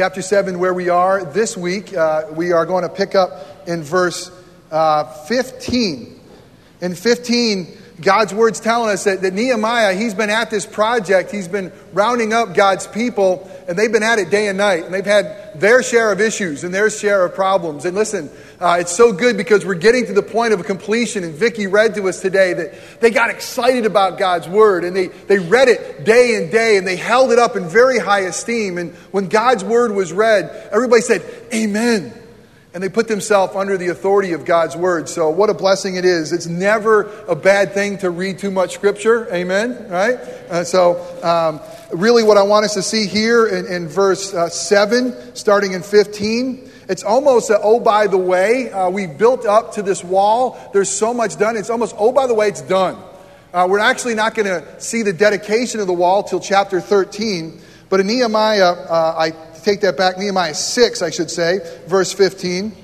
chapter 7, where we are this week, uh, we are going to pick up in verse uh, 15. In 15, God's word's telling us that, that Nehemiah, he's been at this project, he's been rounding up God's people, and they've been at it day and night, and they've had their share of issues and their share of problems. And listen, uh, it's so good because we're getting to the point of completion, and Vicki read to us today that they got excited about God's word, and they, they read it day and day, and they held it up in very high esteem. And when God's word was read, everybody said, Amen and they put themselves under the authority of God's word. So, what a blessing it is. It's never a bad thing to read too much scripture. Amen? Right? Uh, so, um, really, what I want us to see here in, in verse uh, 7, starting in 15, it's almost a, oh, by the way, uh, we built up to this wall. There's so much done. It's almost, oh, by the way, it's done. Uh, we're actually not going to see the dedication of the wall till chapter 13. But in Nehemiah, uh, I take that back, Nehemiah 6, I should say, verse 15.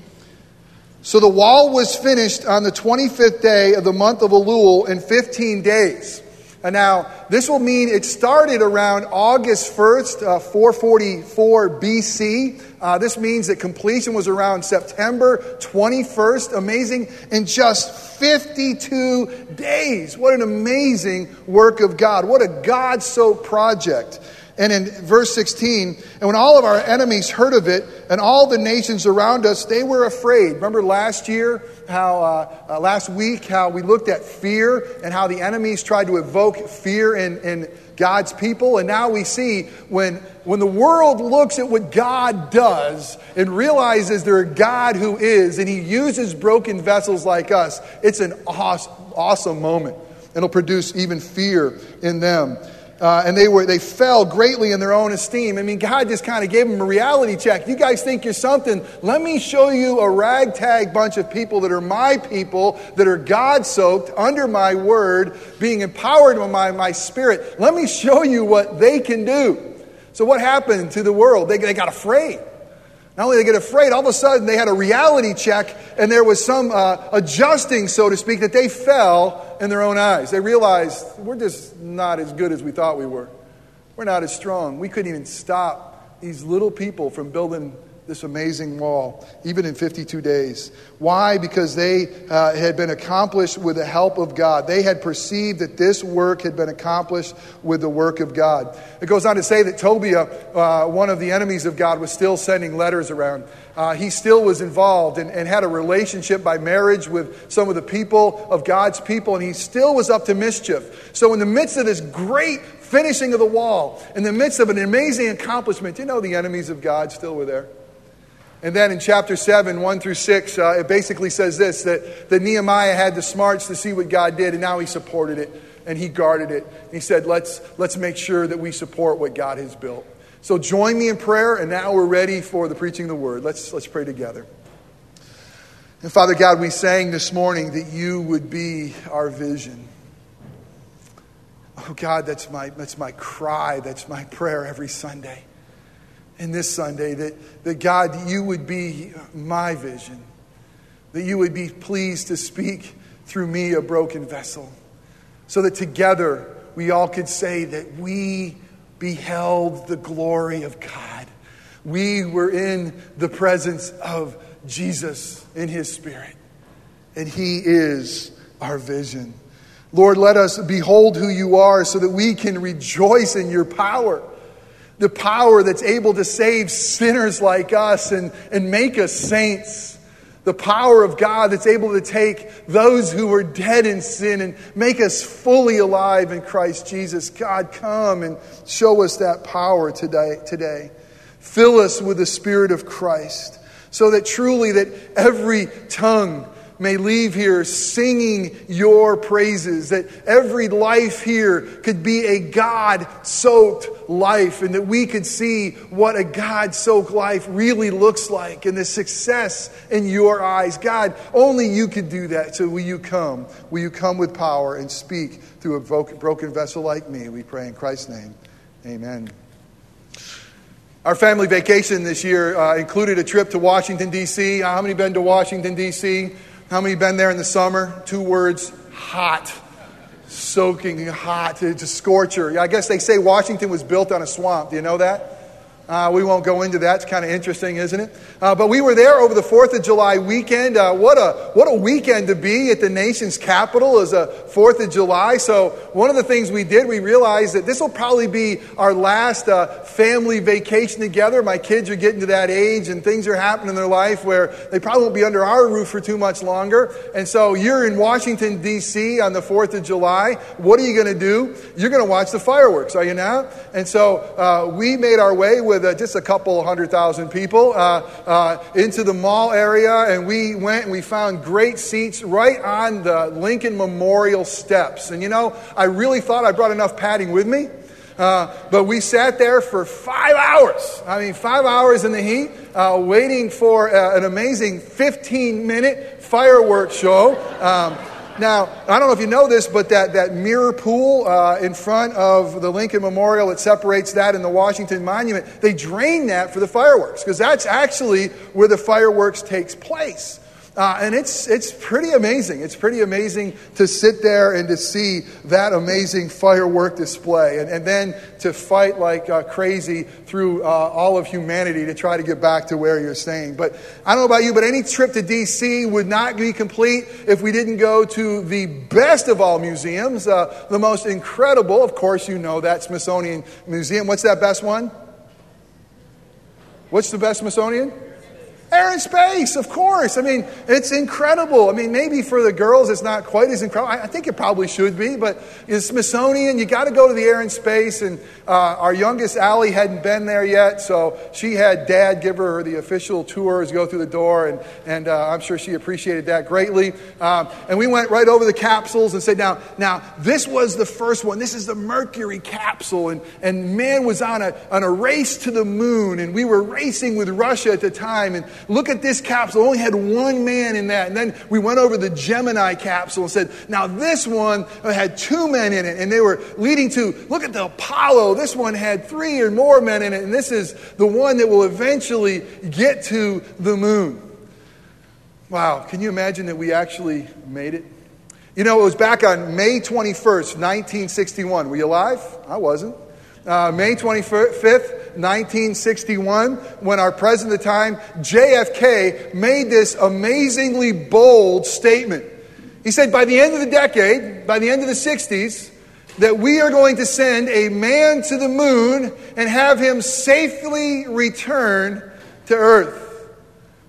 So the wall was finished on the 25th day of the month of Elul in 15 days. And now, this will mean it started around August 1st, uh, 444 BC. Uh, this means that completion was around September 21st. Amazing. In just 52 days. What an amazing work of God. What a God soaked project. And in verse 16, and when all of our enemies heard of it, and all the nations around us, they were afraid. Remember last year, how, uh, uh, last week, how we looked at fear and how the enemies tried to evoke fear in, in God's people. And now we see when, when the world looks at what God does and realizes there's a God who is, and he uses broken vessels like us, it's an awesome, awesome moment. It'll produce even fear in them. Uh, and they were they fell greatly in their own esteem. I mean, God just kind of gave them a reality check. You guys think you're something? Let me show you a ragtag bunch of people that are my people, that are God soaked under my word, being empowered by my, my spirit. Let me show you what they can do. So, what happened to the world? They, they got afraid. Not only did they get afraid, all of a sudden they had a reality check, and there was some uh, adjusting, so to speak, that they fell in their own eyes. They realized we're just not as good as we thought we were. We're not as strong. We couldn't even stop these little people from building this amazing wall, even in 52 days. Why? Because they uh, had been accomplished with the help of God. They had perceived that this work had been accomplished with the work of God. It goes on to say that Tobiah, uh, one of the enemies of God, was still sending letters around. Uh, he still was involved and, and had a relationship by marriage with some of the people of God's people, and he still was up to mischief. So, in the midst of this great finishing of the wall, in the midst of an amazing accomplishment, you know the enemies of God still were there. And then in chapter 7, 1 through 6, uh, it basically says this that, that Nehemiah had the smarts to see what God did, and now he supported it and he guarded it. He said, let's, let's make sure that we support what God has built. So join me in prayer, and now we're ready for the preaching of the word. Let's, let's pray together. And Father God, we sang this morning that you would be our vision. Oh God, that's my, that's my cry, that's my prayer every Sunday and this Sunday that, that God, you would be my vision, that you would be pleased to speak through me, a broken vessel, so that together we all could say that we beheld the glory of God. We were in the presence of Jesus in his spirit, and he is our vision. Lord, let us behold who you are so that we can rejoice in your power the power that's able to save sinners like us and, and make us saints. The power of God that's able to take those who were dead in sin and make us fully alive in Christ Jesus. God, come and show us that power today. today. Fill us with the Spirit of Christ so that truly that every tongue may leave here singing your praises, that every life here could be a God soaked life, and that we could see what a God soaked life really looks like and the success in your eyes. God, only you could do that. So will you come? Will you come with power and speak through a broken vessel like me? We pray in Christ's name. Amen. Our family vacation this year uh, included a trip to Washington, D.C. How many been to Washington, D.C.? How many been there in the summer? Two words hot. Soaking hot. It's a scorcher. I guess they say Washington was built on a swamp. Do you know that? Uh, we won't go into that. It's kind of interesting, isn't it? Uh, but we were there over the 4th of July weekend. Uh, what, a, what a weekend to be at the nation's capital as a 4th of July. So, one of the things we did, we realized that this will probably be our last uh, family vacation together. My kids are getting to that age and things are happening in their life where they probably won't be under our roof for too much longer. And so, you're in Washington, D.C. on the 4th of July. What are you going to do? You're going to watch the fireworks, are you not? And so, uh, we made our way with with uh, just a couple hundred thousand people uh, uh, into the mall area, and we went and we found great seats right on the Lincoln Memorial steps. And you know, I really thought I brought enough padding with me. Uh, but we sat there for five hours. I mean, five hours in the heat, uh, waiting for uh, an amazing 15 minute fireworks show. Um, now, I don't know if you know this, but that, that mirror pool uh, in front of the Lincoln Memorial that separates that and the Washington Monument, they drain that for the fireworks because that's actually where the fireworks takes place. Uh, and it's, it's pretty amazing. It's pretty amazing to sit there and to see that amazing firework display and, and then to fight like uh, crazy through uh, all of humanity to try to get back to where you're staying. But I don't know about you, but any trip to D.C. would not be complete if we didn't go to the best of all museums, uh, the most incredible, of course, you know that Smithsonian Museum. What's that best one? What's the best Smithsonian? Air and space, of course. I mean, it's incredible. I mean, maybe for the girls it's not quite as incredible. I think it probably should be, but the Smithsonian, you got to go to the air and space. And uh, our youngest, Allie, hadn't been there yet, so she had dad give her the official tours, go through the door, and, and uh, I'm sure she appreciated that greatly. Um, and we went right over the capsules and said, now, now, this was the first one. This is the Mercury capsule. And, and man was on a, on a race to the moon, and we were racing with Russia at the time. And Look at this capsule. It only had one man in that. And then we went over the Gemini capsule and said, now this one had two men in it. And they were leading to, look at the Apollo. This one had three or more men in it. And this is the one that will eventually get to the moon. Wow. Can you imagine that we actually made it? You know, it was back on May 21st, 1961. Were you alive? I wasn't. Uh, May 25th, 1961, when our president at the time, JFK, made this amazingly bold statement. He said, by the end of the decade, by the end of the 60s, that we are going to send a man to the moon and have him safely return to Earth.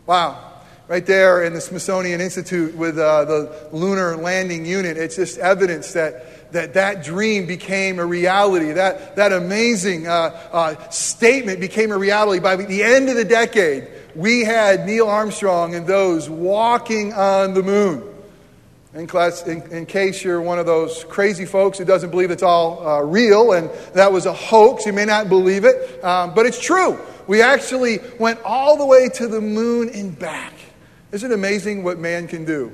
Wow. Right there in the Smithsonian Institute with uh, the Lunar Landing Unit, it's just evidence that that that dream became a reality. That, that amazing uh, uh, statement became a reality. By the end of the decade, we had Neil Armstrong and those walking on the moon. In, class, in, in case you're one of those crazy folks who doesn't believe it's all uh, real and that was a hoax, you may not believe it, um, but it's true. We actually went all the way to the moon and back. Isn't it amazing what man can do?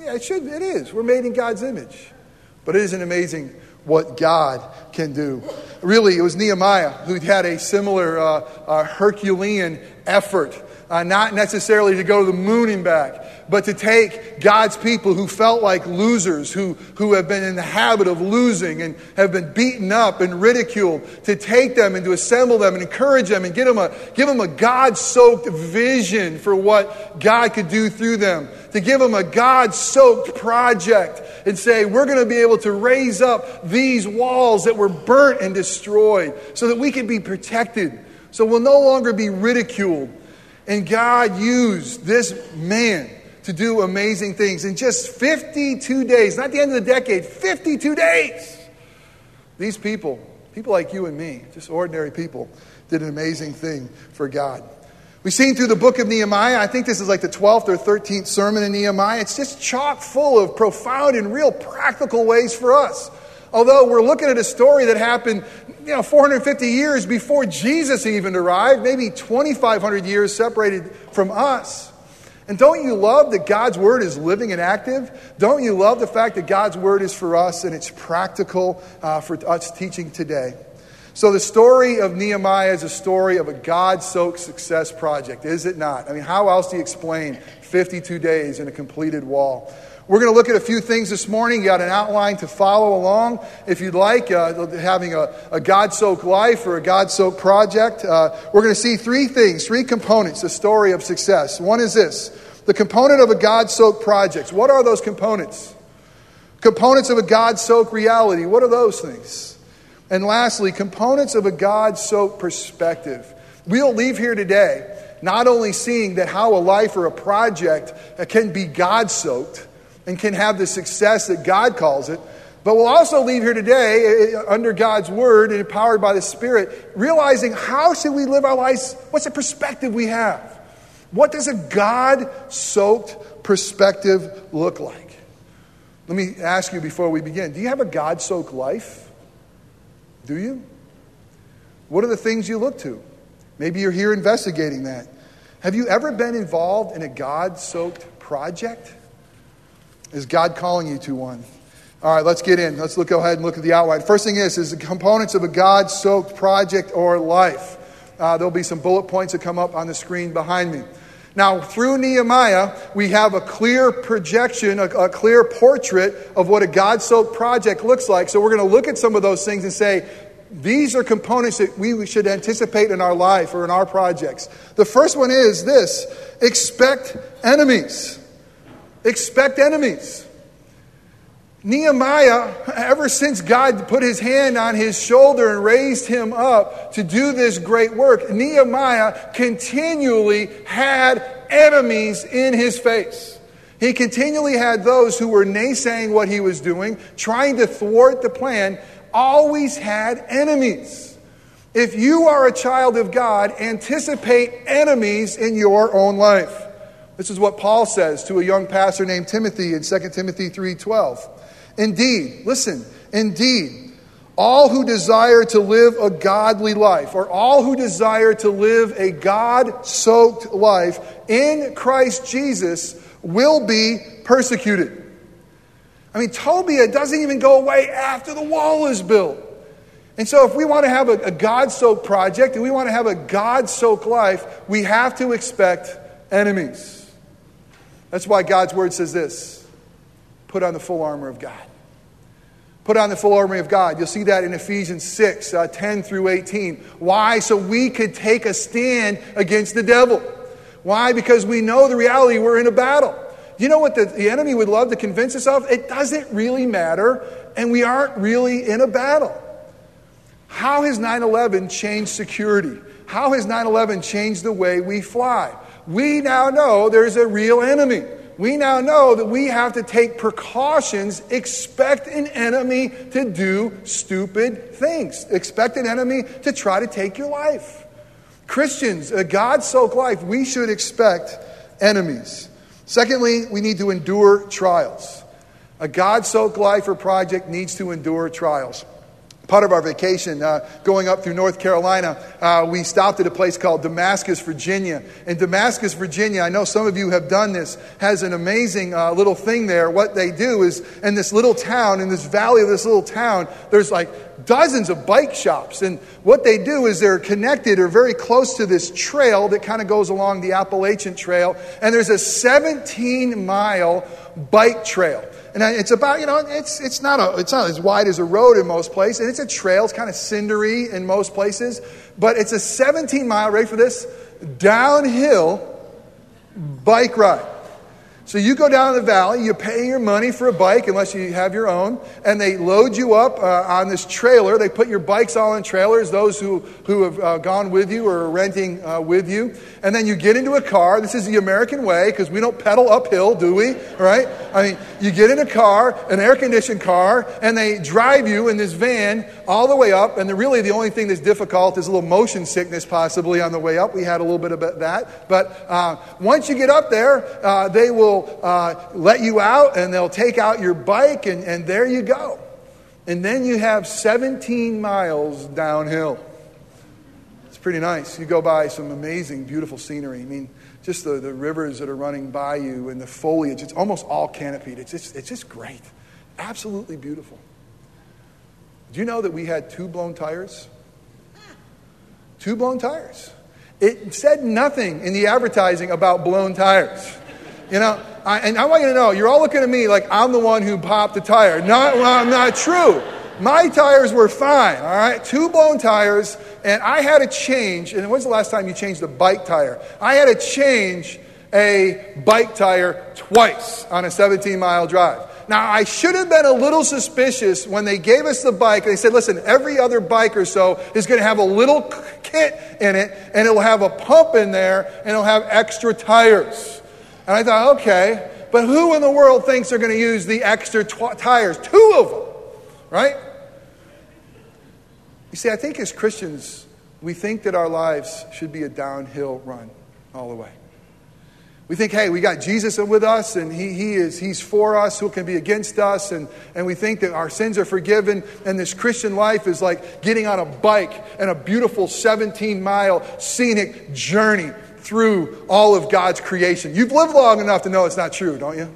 Yeah, it should. It is. We're made in God's image. But it isn't amazing what God can do. Really, it was Nehemiah who had a similar uh, uh, Herculean effort, uh, not necessarily to go to the moon and back, but to take God's people who felt like losers, who, who have been in the habit of losing and have been beaten up and ridiculed, to take them and to assemble them and encourage them and give them a, give them a God soaked vision for what God could do through them, to give them a God soaked project and say, we're going to be able to raise up these walls that were burnt and destroyed so that we can be protected, so we'll no longer be ridiculed. And God used this man to do amazing things in just 52 days, not the end of the decade, 52 days. These people, people like you and me, just ordinary people, did an amazing thing for God. We've seen through the book of Nehemiah, I think this is like the 12th or 13th sermon in Nehemiah. It's just chock full of profound and real practical ways for us. Although we're looking at a story that happened, you know, 450 years before Jesus even arrived, maybe 2,500 years separated from us. And don't you love that God's word is living and active? Don't you love the fact that God's word is for us and it's practical uh, for us teaching today? So, the story of Nehemiah is a story of a God soaked success project, is it not? I mean, how else do you explain 52 days in a completed wall? We're going to look at a few things this morning. You got an outline to follow along if you'd like, uh, having a, a God soaked life or a God soaked project. Uh, we're going to see three things, three components, a story of success. One is this the component of a God soaked project. What are those components? Components of a God soaked reality. What are those things? And lastly, components of a God soaked perspective. We'll leave here today not only seeing that how a life or a project can be God soaked and can have the success that God calls it, but we'll also leave here today eh, eh, under God's word and empowered by the Spirit, realizing how should we live our lives? What's the perspective we have? What does a God soaked perspective look like? Let me ask you before we begin do you have a God soaked life? Do you? What are the things you look to? Maybe you're here investigating that. Have you ever been involved in a God soaked project? Is God calling you to one? All right, let's get in. Let's look, go ahead and look at the outline. First thing is, is the components of a God soaked project or life. Uh, there'll be some bullet points that come up on the screen behind me. Now, through Nehemiah, we have a clear projection, a, a clear portrait of what a God soaked project looks like. So, we're going to look at some of those things and say, these are components that we should anticipate in our life or in our projects. The first one is this expect enemies. Expect enemies. Nehemiah, ever since God put his hand on his shoulder and raised him up to do this great work, Nehemiah continually had enemies in his face. He continually had those who were naysaying what he was doing, trying to thwart the plan, always had enemies. If you are a child of God, anticipate enemies in your own life. This is what Paul says to a young pastor named Timothy in 2 Timothy 3:12. Indeed, listen, indeed, all who desire to live a godly life, or all who desire to live a God soaked life in Christ Jesus, will be persecuted. I mean, Tobiah doesn't even go away after the wall is built. And so, if we want to have a, a God soaked project and we want to have a God soaked life, we have to expect enemies. That's why God's word says this put on the full armor of God. Put on the full armor of God. You'll see that in Ephesians 6 uh, 10 through 18. Why? So we could take a stand against the devil. Why? Because we know the reality we're in a battle. You know what the, the enemy would love to convince us of? It doesn't really matter, and we aren't really in a battle. How has 9 11 changed security? How has 9 11 changed the way we fly? We now know there's a real enemy. We now know that we have to take precautions, expect an enemy to do stupid things, expect an enemy to try to take your life. Christians, a God soaked life, we should expect enemies. Secondly, we need to endure trials. A God soaked life or project needs to endure trials part of our vacation uh, going up through North Carolina, uh, we stopped at a place called Damascus, Virginia. And Damascus, Virginia, I know some of you have done this, has an amazing uh, little thing there. What they do is in this little town, in this valley of this little town, there's like dozens of bike shops. And what they do is they're connected or very close to this trail that kind of goes along the Appalachian Trail. And there's a 17 mile bike trail. And it's about, you know, it's, it's, not a, it's not as wide as a road in most places. And it's a trail. It's kind of cindery in most places. But it's a 17 mile, ready for this? Downhill bike ride. So you go down the valley, you pay your money for a bike unless you have your own, and they load you up uh, on this trailer. They put your bikes all in trailers, those who, who have uh, gone with you or are renting uh, with you. And then you get into a car. This is the American way because we don't pedal uphill, do we? Right? I mean, you get in a car, an air conditioned car, and they drive you in this van all the way up. And really, the only thing that's difficult is a little motion sickness possibly on the way up. We had a little bit of that. But uh, once you get up there, uh, they will will uh, let you out and they'll take out your bike, and, and there you go. And then you have 17 miles downhill. It's pretty nice. You go by some amazing, beautiful scenery. I mean, just the, the rivers that are running by you and the foliage. It's almost all canopied. It's just, it's just great. Absolutely beautiful. Do you know that we had two blown tires? Two blown tires. It said nothing in the advertising about blown tires. You know, I, and I want you to know, you're all looking at me like I'm the one who popped the tire. Not, well, not true. My tires were fine, all right? Two blown tires, and I had to change. And when's the last time you changed a bike tire? I had to change a bike tire twice on a 17 mile drive. Now, I should have been a little suspicious when they gave us the bike. They said, listen, every other bike or so is going to have a little kit in it, and it'll have a pump in there, and it'll have extra tires. And I thought, okay, but who in the world thinks they're going to use the extra tw- tires? Two of them, right? You see, I think as Christians, we think that our lives should be a downhill run all the way. We think, hey, we got Jesus with us and he, he is, he's for us. Who can be against us? And, and we think that our sins are forgiven. And this Christian life is like getting on a bike and a beautiful 17 mile scenic journey through all of God's creation. You've lived long enough to know it's not true, don't you?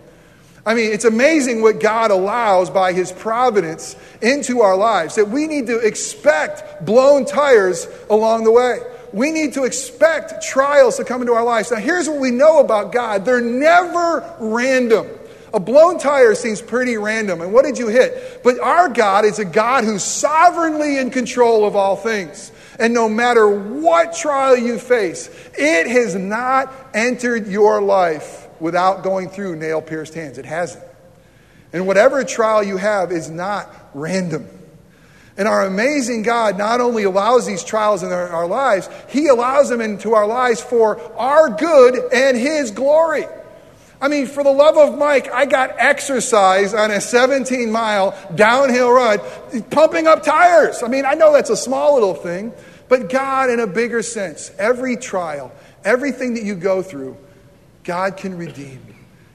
I mean, it's amazing what God allows by His providence into our lives that we need to expect blown tires along the way we need to expect trials to come into our lives. Now, here's what we know about God they're never random. A blown tire seems pretty random. And what did you hit? But our God is a God who's sovereignly in control of all things. And no matter what trial you face, it has not entered your life without going through nail pierced hands. It hasn't. And whatever trial you have is not random. And our amazing God not only allows these trials in our, our, lives, He allows them into our lives for our good and His glory. I mean, for the love of Mike, I got exercise on a 17 mile downhill run, pumping up tires. I mean, I know that's a small little thing, but God, in a bigger sense, every trial, everything that you go through, God can redeem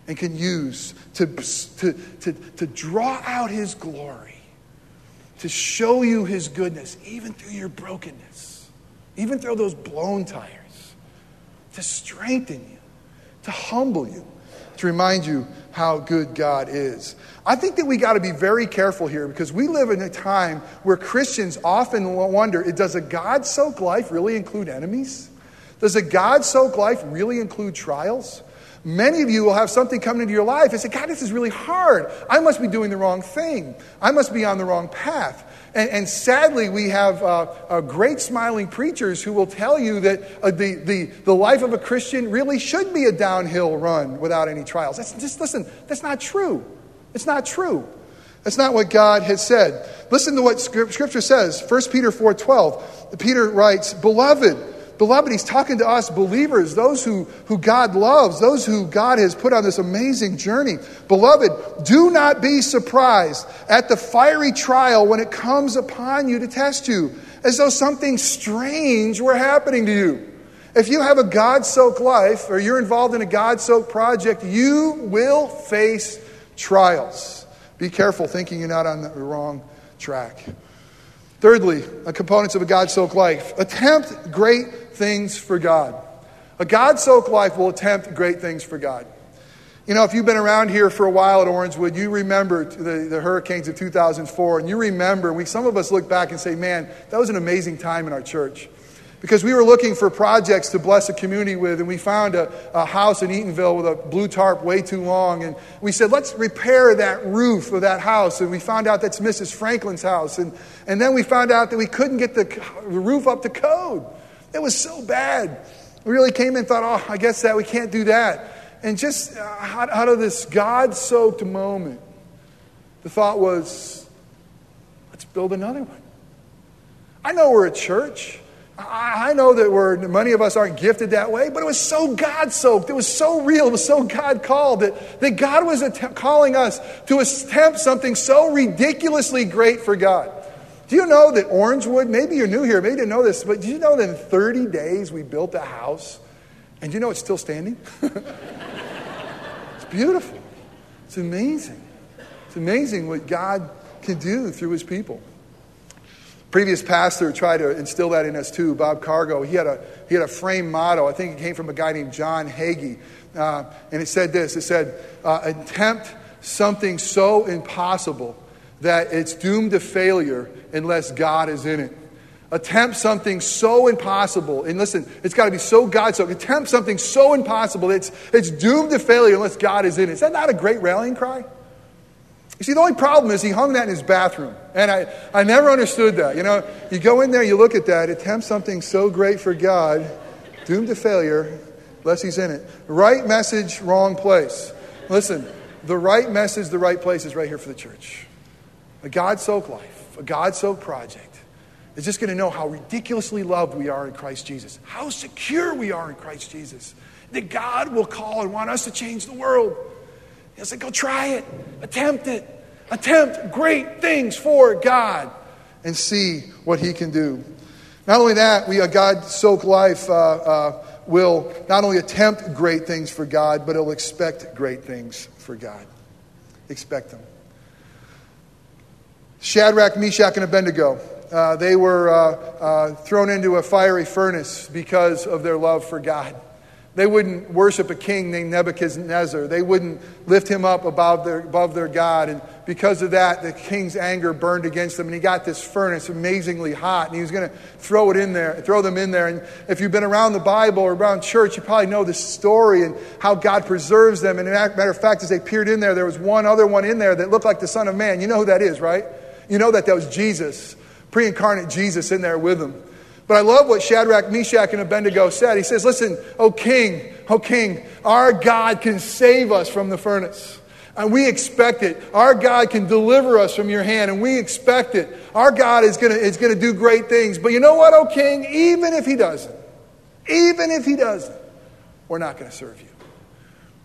and can use to, to, to, to draw out His glory to show you his goodness, even through your brokenness, even through those blown tires, to strengthen you, to humble you, to remind you how good God is. I think that we got to be very careful here because we live in a time where Christians often wonder does a God soaked life really include enemies? Does a God soaked life really include trials? Many of you will have something come into your life and say, God, this is really hard. I must be doing the wrong thing. I must be on the wrong path. And, and sadly, we have uh, uh, great smiling preachers who will tell you that uh, the, the, the life of a Christian really should be a downhill run without any trials. That's just, listen, that's not true. It's not true. That's not what God has said. Listen to what Scripture says. 1 Peter 4.12. Peter writes, Beloved, Beloved, he's talking to us believers, those who, who God loves, those who God has put on this amazing journey. Beloved, do not be surprised at the fiery trial when it comes upon you to test you, as though something strange were happening to you. If you have a God soaked life or you're involved in a God soaked project, you will face trials. Be careful thinking you're not on the wrong track. Thirdly, a components of a God soaked life attempt great things for God. A God soaked life will attempt great things for God. You know, if you've been around here for a while at Orangewood, you remember the, the hurricanes of 2004, and you remember, we, some of us look back and say, man, that was an amazing time in our church. Because we were looking for projects to bless a community with, and we found a, a house in Eatonville with a blue tarp way too long. And we said, let's repair that roof of that house. And we found out that's Mrs. Franklin's house. And, and then we found out that we couldn't get the roof up to code. It was so bad. We really came and thought, oh, I guess that we can't do that. And just uh, out, of this God soaked moment, the thought was, let's build another one. I know we're a church. I, I know that we're, many of us aren't gifted that way, but it was so God soaked. It was so real. It was so God called that, that God was att- calling us to attempt something so ridiculously great for God. Do you know that Orangewood, maybe you're new here, maybe you didn't know this, but do you know that in 30 days we built a house and you know it's still standing? it's beautiful. It's amazing. It's amazing what God can do through his people. Previous pastor tried to instill that in us too, Bob Cargo. He had a, he had a frame motto. I think it came from a guy named John Hagee. Uh, and it said this it said, uh, attempt something so impossible that it's doomed to failure unless God is in it. attempt something so impossible. And listen, it's got to be so God so. Attempt something so impossible. It's, it's doomed to failure unless God is in it. Is that not a great rallying cry? You see, the only problem is he hung that in his bathroom. And I, I never understood that. You know, you go in there, you look at that, attempt something so great for God, doomed to failure, unless he's in it. Right message, wrong place. Listen, the right message, the right place is right here for the church. A God soaked life, a God soaked project is just going to know how ridiculously loved we are in Christ Jesus, how secure we are in Christ Jesus, that God will call and want us to change the world. He'll say, Go try it, attempt it, attempt great things for God, and see what He can do. Not only that, we, a God soaked life uh, uh, will not only attempt great things for God, but it'll expect great things for God. Expect them. Shadrach, Meshach, and Abednego uh, they were uh, uh, thrown into a fiery furnace because of their love for God. They wouldn't worship a king named Nebuchadnezzar. They wouldn't lift him up above their, above their God. And because of that, the king's anger burned against them. And he got this furnace amazingly hot. And he was going to throw it in there, throw them in there. And if you've been around the Bible or around church, you probably know this story and how God preserves them. And a matter of fact, as they peered in there, there was one other one in there that looked like the Son of Man. You know who that is, right? You know that that was Jesus pre incarnate Jesus in there with them. But I love what Shadrach, Meshach, and Abednego said. He says, Listen, O king, O king, our God can save us from the furnace. And we expect it. Our God can deliver us from your hand, and we expect it. Our God is going is to do great things. But you know what, O king? Even if he doesn't, even if he doesn't, we're not going to serve you.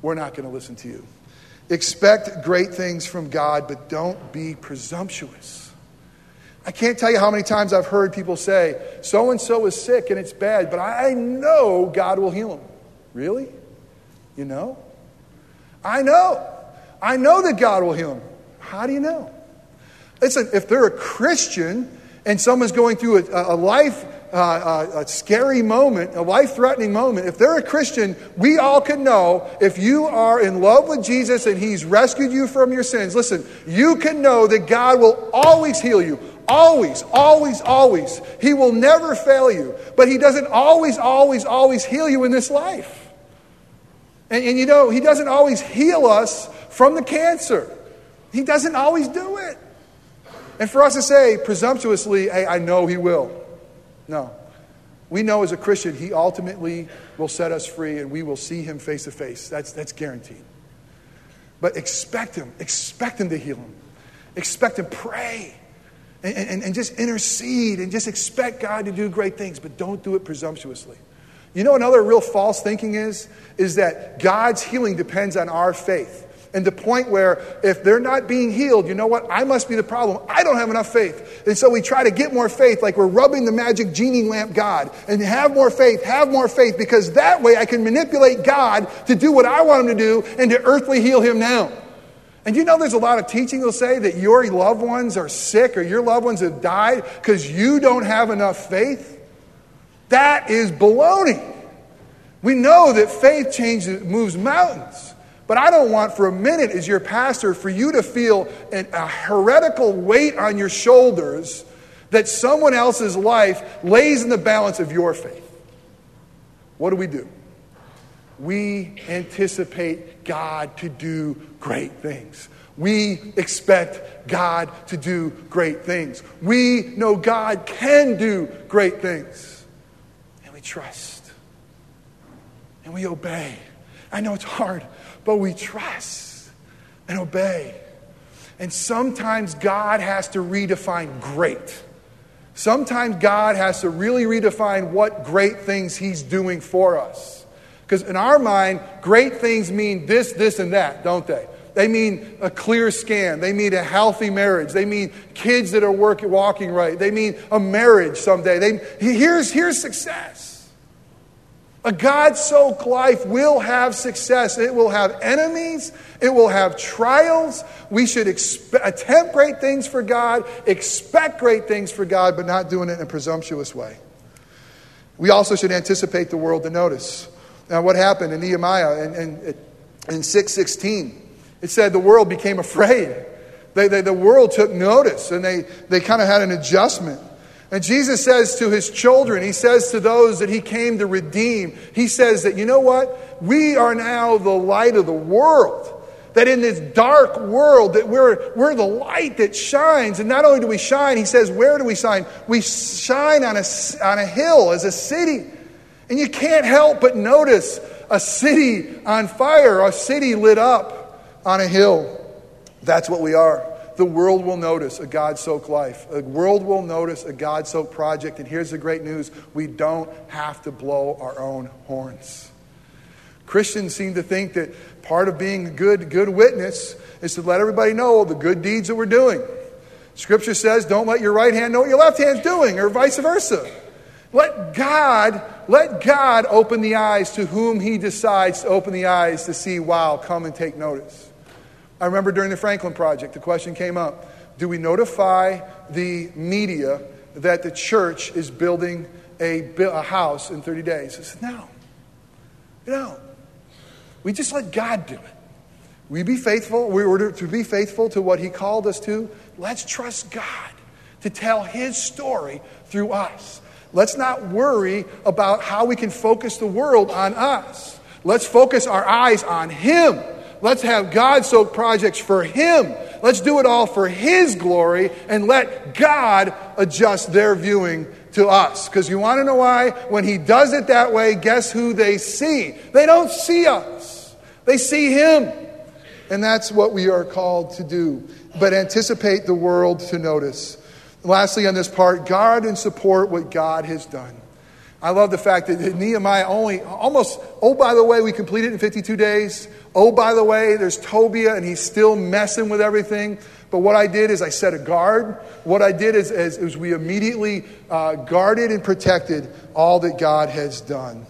We're not going to listen to you. Expect great things from God, but don't be presumptuous. I can't tell you how many times I've heard people say, so and so is sick and it's bad, but I know God will heal him. Really? You know? I know. I know that God will heal him. How do you know? Listen, if they're a Christian and someone's going through a, a life, a, a scary moment, a life threatening moment, if they're a Christian, we all can know if you are in love with Jesus and He's rescued you from your sins, listen, you can know that God will always heal you, Always, always, always. He will never fail you. But He doesn't always, always, always heal you in this life. And, and, you know, He doesn't always heal us from the cancer, He doesn't always do it. And for us to say presumptuously, hey, I know He will. No. We know as a Christian, He ultimately will set us free and we will see Him face to face. That's, that's guaranteed. But expect Him. Expect Him to heal Him. Expect Him. Pray and, and, and just intercede and just expect God to do great things, but don't do it presumptuously. You know, another real false thinking is, is that God's healing depends on our faith. And the point where if they're not being healed, you know what? I must be the problem. I don't have enough faith. And so we try to get more faith, like we're rubbing the magic genie lamp God. And have more faith, have more faith, because that way I can manipulate God to do what I want him to do and to earthly heal him now. And you know, there's a lot of teaching will say that your loved ones are sick or your loved ones have died because you don't have enough faith. That is baloney. We know that faith changes, moves mountains. But I don't want for a minute, as your pastor, for you to feel an, a heretical weight on your shoulders that someone else's life lays in the balance of your faith. What do we do? We anticipate God to do great things. We expect God to do great things. We know God can do great things. And we trust. And we obey. I know it's hard, but we trust and obey. And sometimes God has to redefine great. Sometimes God has to really redefine what great things He's doing for us. Because in our mind, great things mean this, this, and that, don't they? They mean a clear scan. They mean a healthy marriage. They mean kids that are work, walking right. They mean a marriage someday. They, here's, here's success. A God soaked life will have success. It will have enemies. It will have trials. We should expe- attempt great things for God, expect great things for God, but not doing it in a presumptuous way. We also should anticipate the world to notice. Now, what happened in Nehemiah in, in, in 616? It said the world became afraid. They, they, the world took notice and they, they kind of had an adjustment. And Jesus says to his children, he says to those that he came to redeem, he says that, you know what? We are now the light of the world. That in this dark world, that we're, we're the light that shines. And not only do we shine, he says, where do we shine? We shine on a, on a hill as a city. And you can't help but notice a city on fire, a city lit up on a hill. That's what we are. The world will notice a God soaked life. The world will notice a God soaked project. And here's the great news we don't have to blow our own horns. Christians seem to think that part of being a good, good witness is to let everybody know the good deeds that we're doing. Scripture says, don't let your right hand know what your left hand's doing, or vice versa. Let God, let God open the eyes to whom He decides to open the eyes to see, wow, come and take notice. I remember during the Franklin Project, the question came up Do we notify the media that the church is building a, a house in 30 days? I said, No. Know, we just let God do it. We be faithful. We were to be faithful to what He called us to. Let's trust God to tell His story through us. Let's not worry about how we can focus the world on us. Let's focus our eyes on Him. Let's have God soaked projects for Him. Let's do it all for His glory and let God adjust their viewing to us. Because you want to know why? When He does it that way, guess who they see? They don't see us, they see Him. And that's what we are called to do. But anticipate the world to notice. Lastly, on this part, guard and support what God has done. I love the fact that Nehemiah only almost, oh, by the way, we completed in 52 days. Oh, by the way, there's Tobiah and he's still messing with everything. But what I did is I set a guard. What I did is, is, is we immediately uh, guarded and protected all that God has done.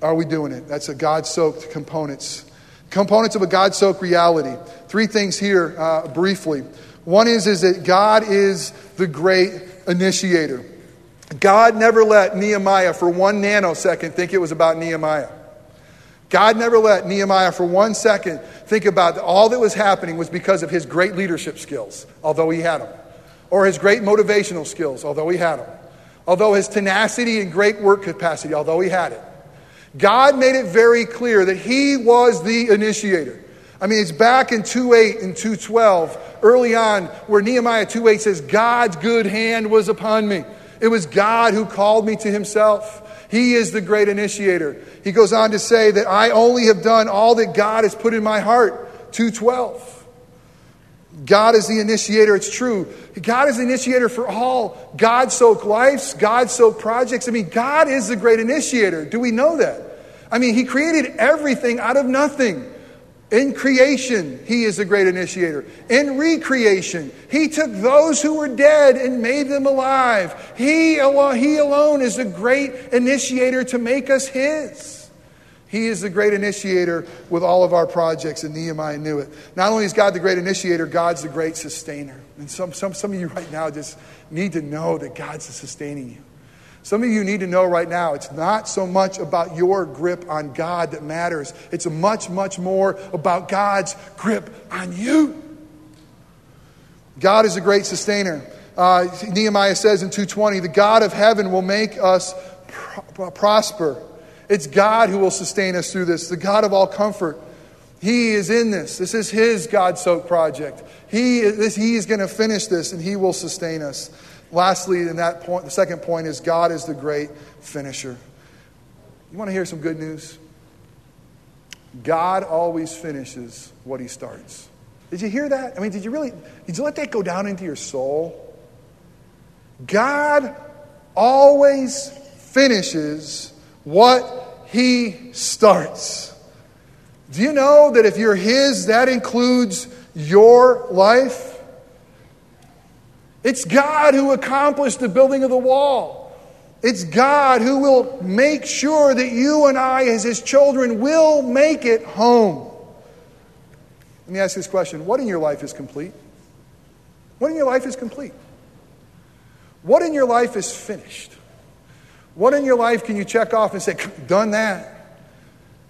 Are we doing it? That's a God soaked components. Components of a God soaked reality. Three things here uh, briefly. One is, is that God is the great initiator. God never let Nehemiah for one nanosecond think it was about Nehemiah. God never let Nehemiah for one second think about all that was happening was because of his great leadership skills, although he had them, or his great motivational skills, although he had them, although his tenacity and great work capacity, although he had it. God made it very clear that he was the initiator. I mean, it's back in 2.8 and 2.12, early on, where Nehemiah 2.8 says, God's good hand was upon me. It was God who called me to himself. He is the great initiator. He goes on to say that I only have done all that God has put in my heart. 2.12. God is the initiator. It's true. God is the initiator for all God soaked lives, God soaked projects. I mean, God is the great initiator. Do we know that? I mean, He created everything out of nothing. In creation, He is the great initiator. In recreation, He took those who were dead and made them alive. He alone, he alone is the great initiator to make us His. He is the great initiator with all of our projects, and Nehemiah knew it. Not only is God the great initiator, God's the great sustainer. And some, some, some of you right now just need to know that God's sustaining you. Some of you need to know right now it's not so much about your grip on God that matters. It's much, much more about God's grip on you. God is a great sustainer. Uh, Nehemiah says in 220, the God of heaven will make us pr- prosper. It's God who will sustain us through this, the God of all comfort. He is in this. This is His God soaked project. He is, he is going to finish this and He will sustain us. Lastly, in that point, the second point is God is the great finisher. You want to hear some good news? God always finishes what he starts. Did you hear that? I mean, did you really did you let that go down into your soul? God always finishes what he starts. Do you know that if you're his, that includes your life? It's God who accomplished the building of the wall. It's God who will make sure that you and I, as His children, will make it home. Let me ask you this question What in your life is complete? What in your life is complete? What in your life is finished? What in your life can you check off and say, done that?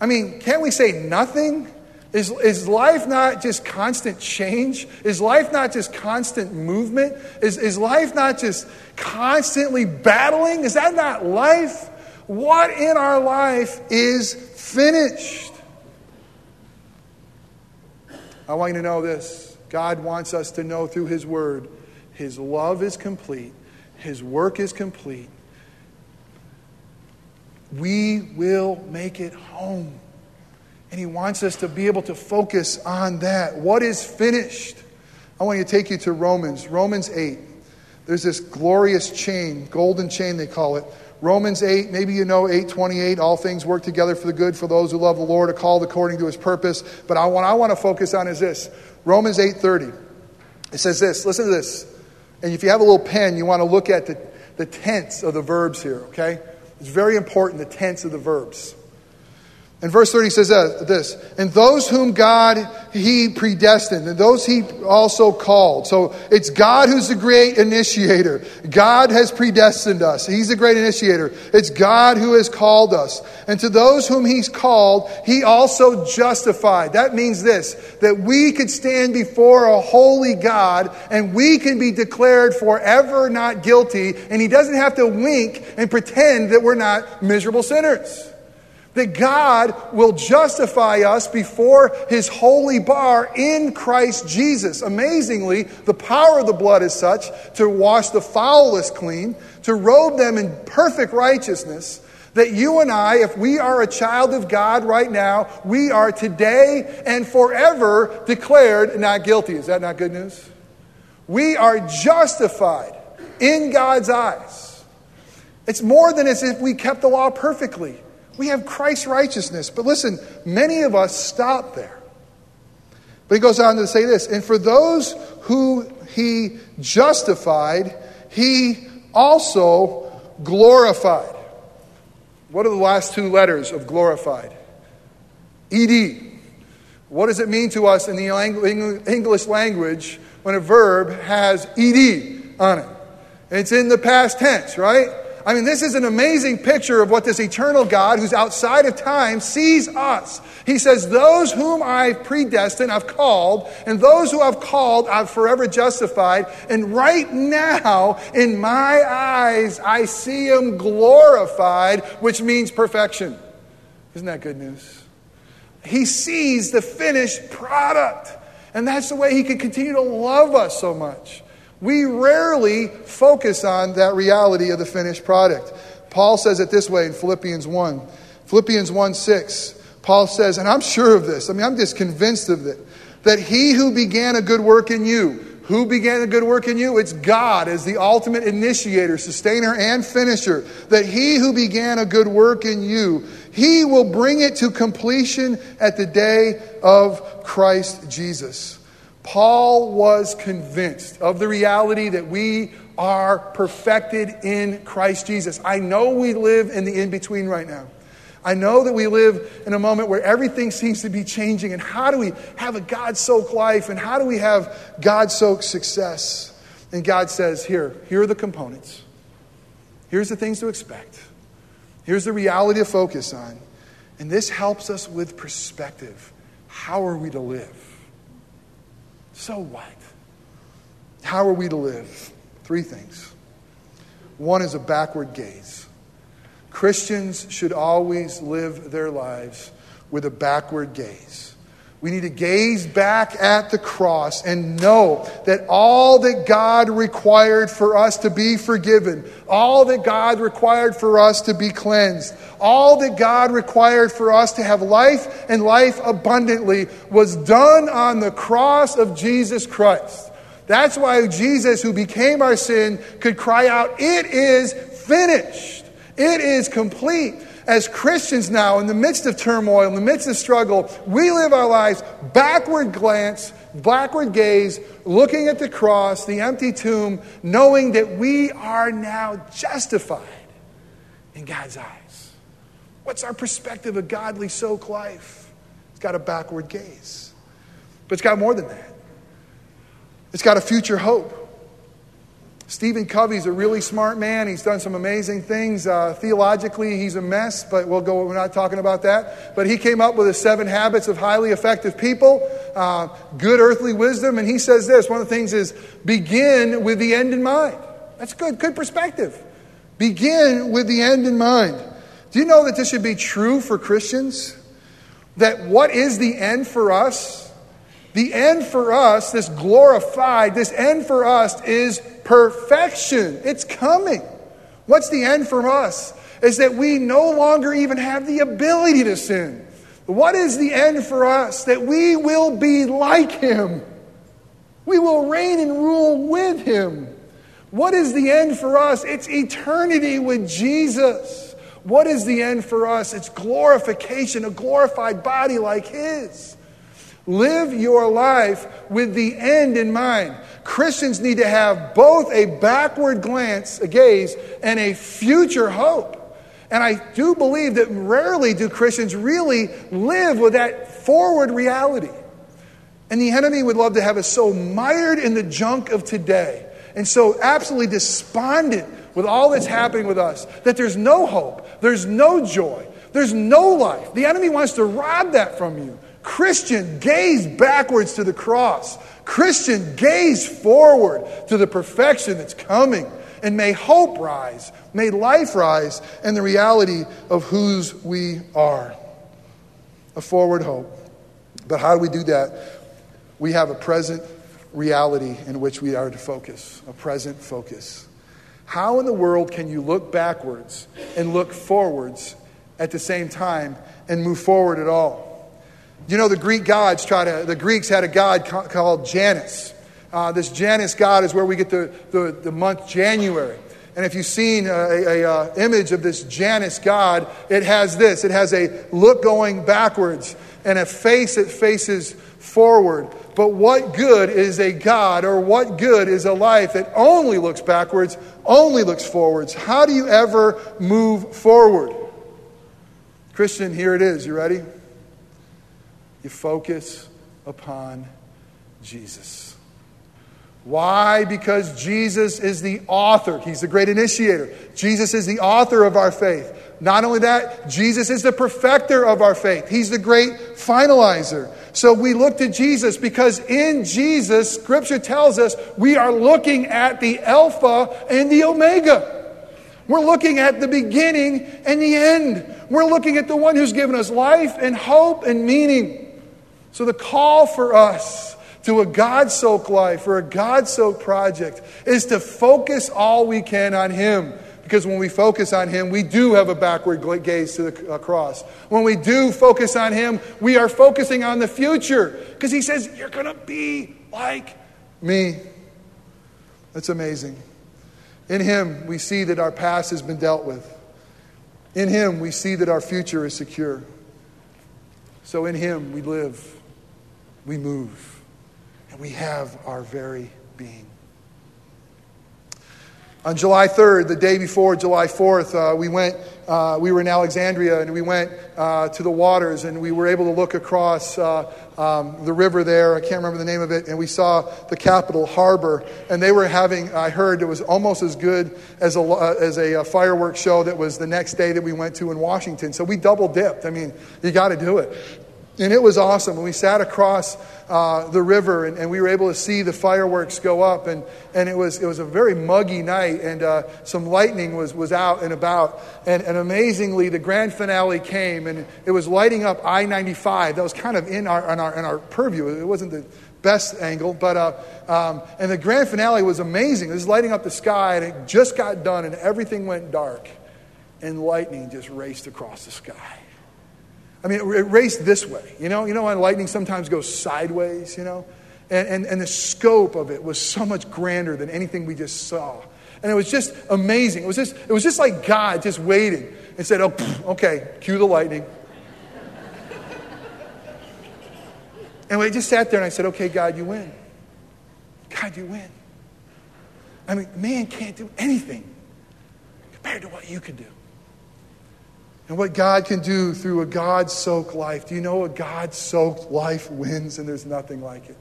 I mean, can't we say nothing Is, is life not just constant change? Is life not just constant movement? Is, is life not just constantly battling? Is that not life? What in our life is finished? I want you to know this God wants us to know through His Word His love is complete, His work is complete. We will make it home. And he wants us to be able to focus on that. What is finished? I want to take you to Romans, Romans 8. There's this glorious chain, golden chain they call it. Romans 8, maybe you know 828, all things work together for the good for those who love the Lord, are called according to his purpose. But I, what I want to focus on is this. Romans 8:30. It says this, listen to this. And if you have a little pen, you want to look at the, the tense of the verbs here, okay? It's very important, the tense of the verbs. And verse 30 says uh, this, and those whom God he predestined, and those he also called. So it's God who's the great initiator. God has predestined us. He's the great initiator. It's God who has called us. And to those whom he's called, he also justified. That means this, that we could stand before a holy God and we can be declared forever not guilty, and he doesn't have to wink and pretend that we're not miserable sinners that God will justify us before his holy bar in Christ Jesus. Amazingly, the power of the blood is such to wash the foulest clean, to robe them in perfect righteousness, that you and I, if we are a child of God right now, we are today and forever declared not guilty. Is that not good news? We are justified in God's eyes. It's more than as if we kept the law perfectly. We have Christ's righteousness. But listen, many of us stop there. But he goes on to say this and for those who he justified, he also glorified. What are the last two letters of glorified? ED. What does it mean to us in the English language when a verb has ED on it? It's in the past tense, right? I mean, this is an amazing picture of what this eternal God, who's outside of time, sees us. He says, Those whom I've predestined, I've called, and those who I've called, I've forever justified. And right now, in my eyes, I see him glorified, which means perfection. Isn't that good news? He sees the finished product. And that's the way he can continue to love us so much. We rarely focus on that reality of the finished product. Paul says it this way in Philippians 1. Philippians 1 6. Paul says, and I'm sure of this, I mean, I'm just convinced of it, that he who began a good work in you, who began a good work in you? It's God as the ultimate initiator, sustainer, and finisher. That he who began a good work in you, he will bring it to completion at the day of Christ Jesus. Paul was convinced of the reality that we are perfected in Christ Jesus. I know we live in the in between right now. I know that we live in a moment where everything seems to be changing. And how do we have a God soaked life? And how do we have God soaked success? And God says, Here, here are the components. Here's the things to expect. Here's the reality to focus on. And this helps us with perspective. How are we to live? So what? How are we to live? Three things. One is a backward gaze. Christians should always live their lives with a backward gaze. We need to gaze back at the cross and know that all that God required for us to be forgiven, all that God required for us to be cleansed, all that God required for us to have life and life abundantly was done on the cross of Jesus Christ. That's why Jesus, who became our sin, could cry out, It is finished. It is complete as Christians now, in the midst of turmoil, in the midst of struggle, we live our lives backward glance, backward gaze, looking at the cross, the empty tomb, knowing that we are now justified in God's eyes. What's our perspective of godly soak life? It's got a backward gaze, but it's got more than that. It's got a future hope. Stephen Covey's a really smart man. He's done some amazing things. Uh, theologically, he's a mess, but we'll go, we're not talking about that. But he came up with the seven habits of highly effective people, uh, good earthly wisdom. And he says this one of the things is begin with the end in mind. That's good, good perspective. Begin with the end in mind. Do you know that this should be true for Christians? That what is the end for us? The end for us, this glorified, this end for us is perfection. It's coming. What's the end for us? Is that we no longer even have the ability to sin. What is the end for us? That we will be like Him. We will reign and rule with Him. What is the end for us? It's eternity with Jesus. What is the end for us? It's glorification, a glorified body like His. Live your life with the end in mind. Christians need to have both a backward glance, a gaze, and a future hope. And I do believe that rarely do Christians really live with that forward reality. And the enemy would love to have us so mired in the junk of today and so absolutely despondent with all that's happening with us that there's no hope, there's no joy, there's no life. The enemy wants to rob that from you. Christian, gaze backwards to the cross. Christian, gaze forward to the perfection that's coming. And may hope rise, may life rise, and the reality of whose we are. A forward hope. But how do we do that? We have a present reality in which we are to focus, a present focus. How in the world can you look backwards and look forwards at the same time and move forward at all? You know, the Greek gods try to, the Greeks had a god called Janus. Uh, this Janus god is where we get the, the, the month January. And if you've seen a, a, a, uh, image of this Janus god, it has this it has a look going backwards and a face that faces forward. But what good is a God or what good is a life that only looks backwards, only looks forwards? How do you ever move forward? Christian, here it is. You ready? You focus upon Jesus. Why? Because Jesus is the author. He's the great initiator. Jesus is the author of our faith. Not only that, Jesus is the perfecter of our faith. He's the great finalizer. So we look to Jesus because in Jesus, Scripture tells us we are looking at the Alpha and the Omega. We're looking at the beginning and the end. We're looking at the one who's given us life and hope and meaning. So, the call for us to a God soaked life or a God soaked project is to focus all we can on Him. Because when we focus on Him, we do have a backward gaze to the uh, cross. When we do focus on Him, we are focusing on the future. Because He says, You're going to be like me. That's amazing. In Him, we see that our past has been dealt with. In Him, we see that our future is secure. So in Him, we live we move, and we have our very being. On July 3rd, the day before July 4th, uh, we went, uh, we were in Alexandria and we went uh, to the waters and we were able to look across uh, um, the river there. I can't remember the name of it. And we saw the Capitol Harbor. And they were having, I heard it was almost as good as a, uh, as a, a uh, fireworks show that was the next day that we went to in Washington. So we double dipped. I mean, you got to do it. And it was awesome. And we sat across uh, the river and, and, we were able to see the fireworks go up. And, and it, was, it was a very muggy night, and uh, some lightning was, was out and about. And, and amazingly, the grand finale came, and it was lighting up I 95. That was kind of in our, in our, in our purview. It wasn't the best angle, but uh, um, and the grand finale was amazing. It was lighting up the sky, and it just got done, and everything went dark, and lightning just raced across the sky. I mean, it raced this way. You know, you know, when lightning sometimes goes sideways, you know? And, and, and the scope of it was so much grander than anything we just saw. And it was just amazing. It was just, it was just like God just waited and said, oh, okay, cue the lightning. and we just sat there and I said, okay, God, you win. God, you win. I mean, man can't do anything compared to what you can do and what God can do through a God soaked life. Do you know a God soaked life wins and there's nothing like it?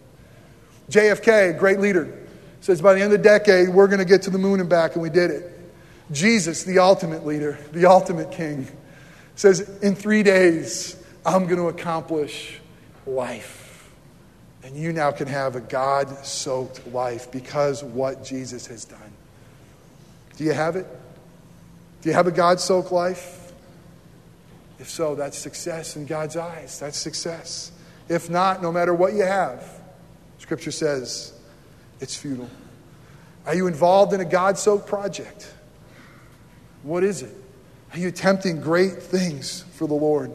JFK, great leader, says by the end of the decade, we're going to get to the moon and back, and we did it. Jesus, the ultimate leader, the ultimate king, says, In three days, I'm going to accomplish life. And you now can have a God soaked life because what Jesus has done. Do you have it? Do you have a God soaked life? If so, that's success in God's eyes. That's success. If not, no matter what you have, Scripture says it's futile. Are you involved in a God soaked project? What is it? Are you attempting great things for the Lord?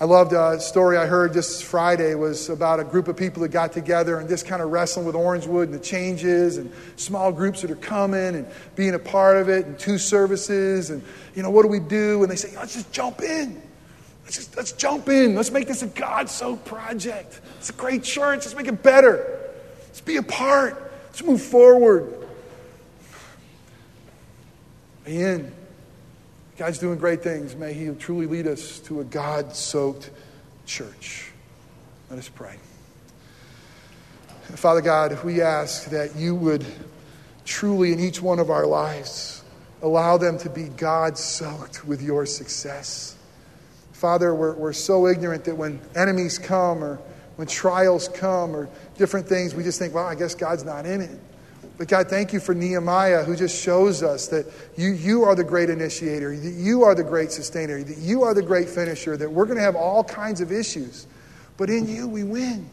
I loved uh, a story I heard this Friday was about a group of people that got together and just kind of wrestling with Orangewood and the changes and small groups that are coming and being a part of it and two services and you know what do we do? And they say, let's just jump in. Let's just let's jump in. Let's make this a God so project. It's a great church. Let's make it better. Let's be a part. Let's move forward. In. God's doing great things. May He truly lead us to a God soaked church. Let us pray. Father God, we ask that you would truly, in each one of our lives, allow them to be God soaked with your success. Father, we're, we're so ignorant that when enemies come or when trials come or different things, we just think, well, I guess God's not in it. But God, thank you for Nehemiah, who just shows us that you, you are the great initiator, that you are the great sustainer, that you are the great finisher, that we're going to have all kinds of issues. But in you, we win.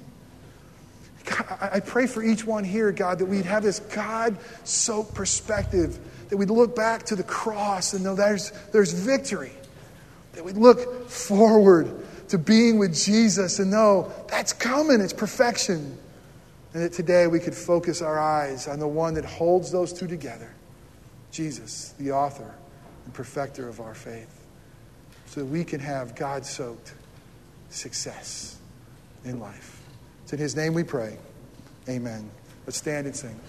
God, I pray for each one here, God, that we'd have this God soaked perspective, that we'd look back to the cross and know there's, there's victory, that we'd look forward to being with Jesus and know that's coming, it's perfection. And that today we could focus our eyes on the one that holds those two together Jesus, the author and perfecter of our faith, so that we can have God soaked success in life. It's in His name we pray. Amen. Let's stand and sing.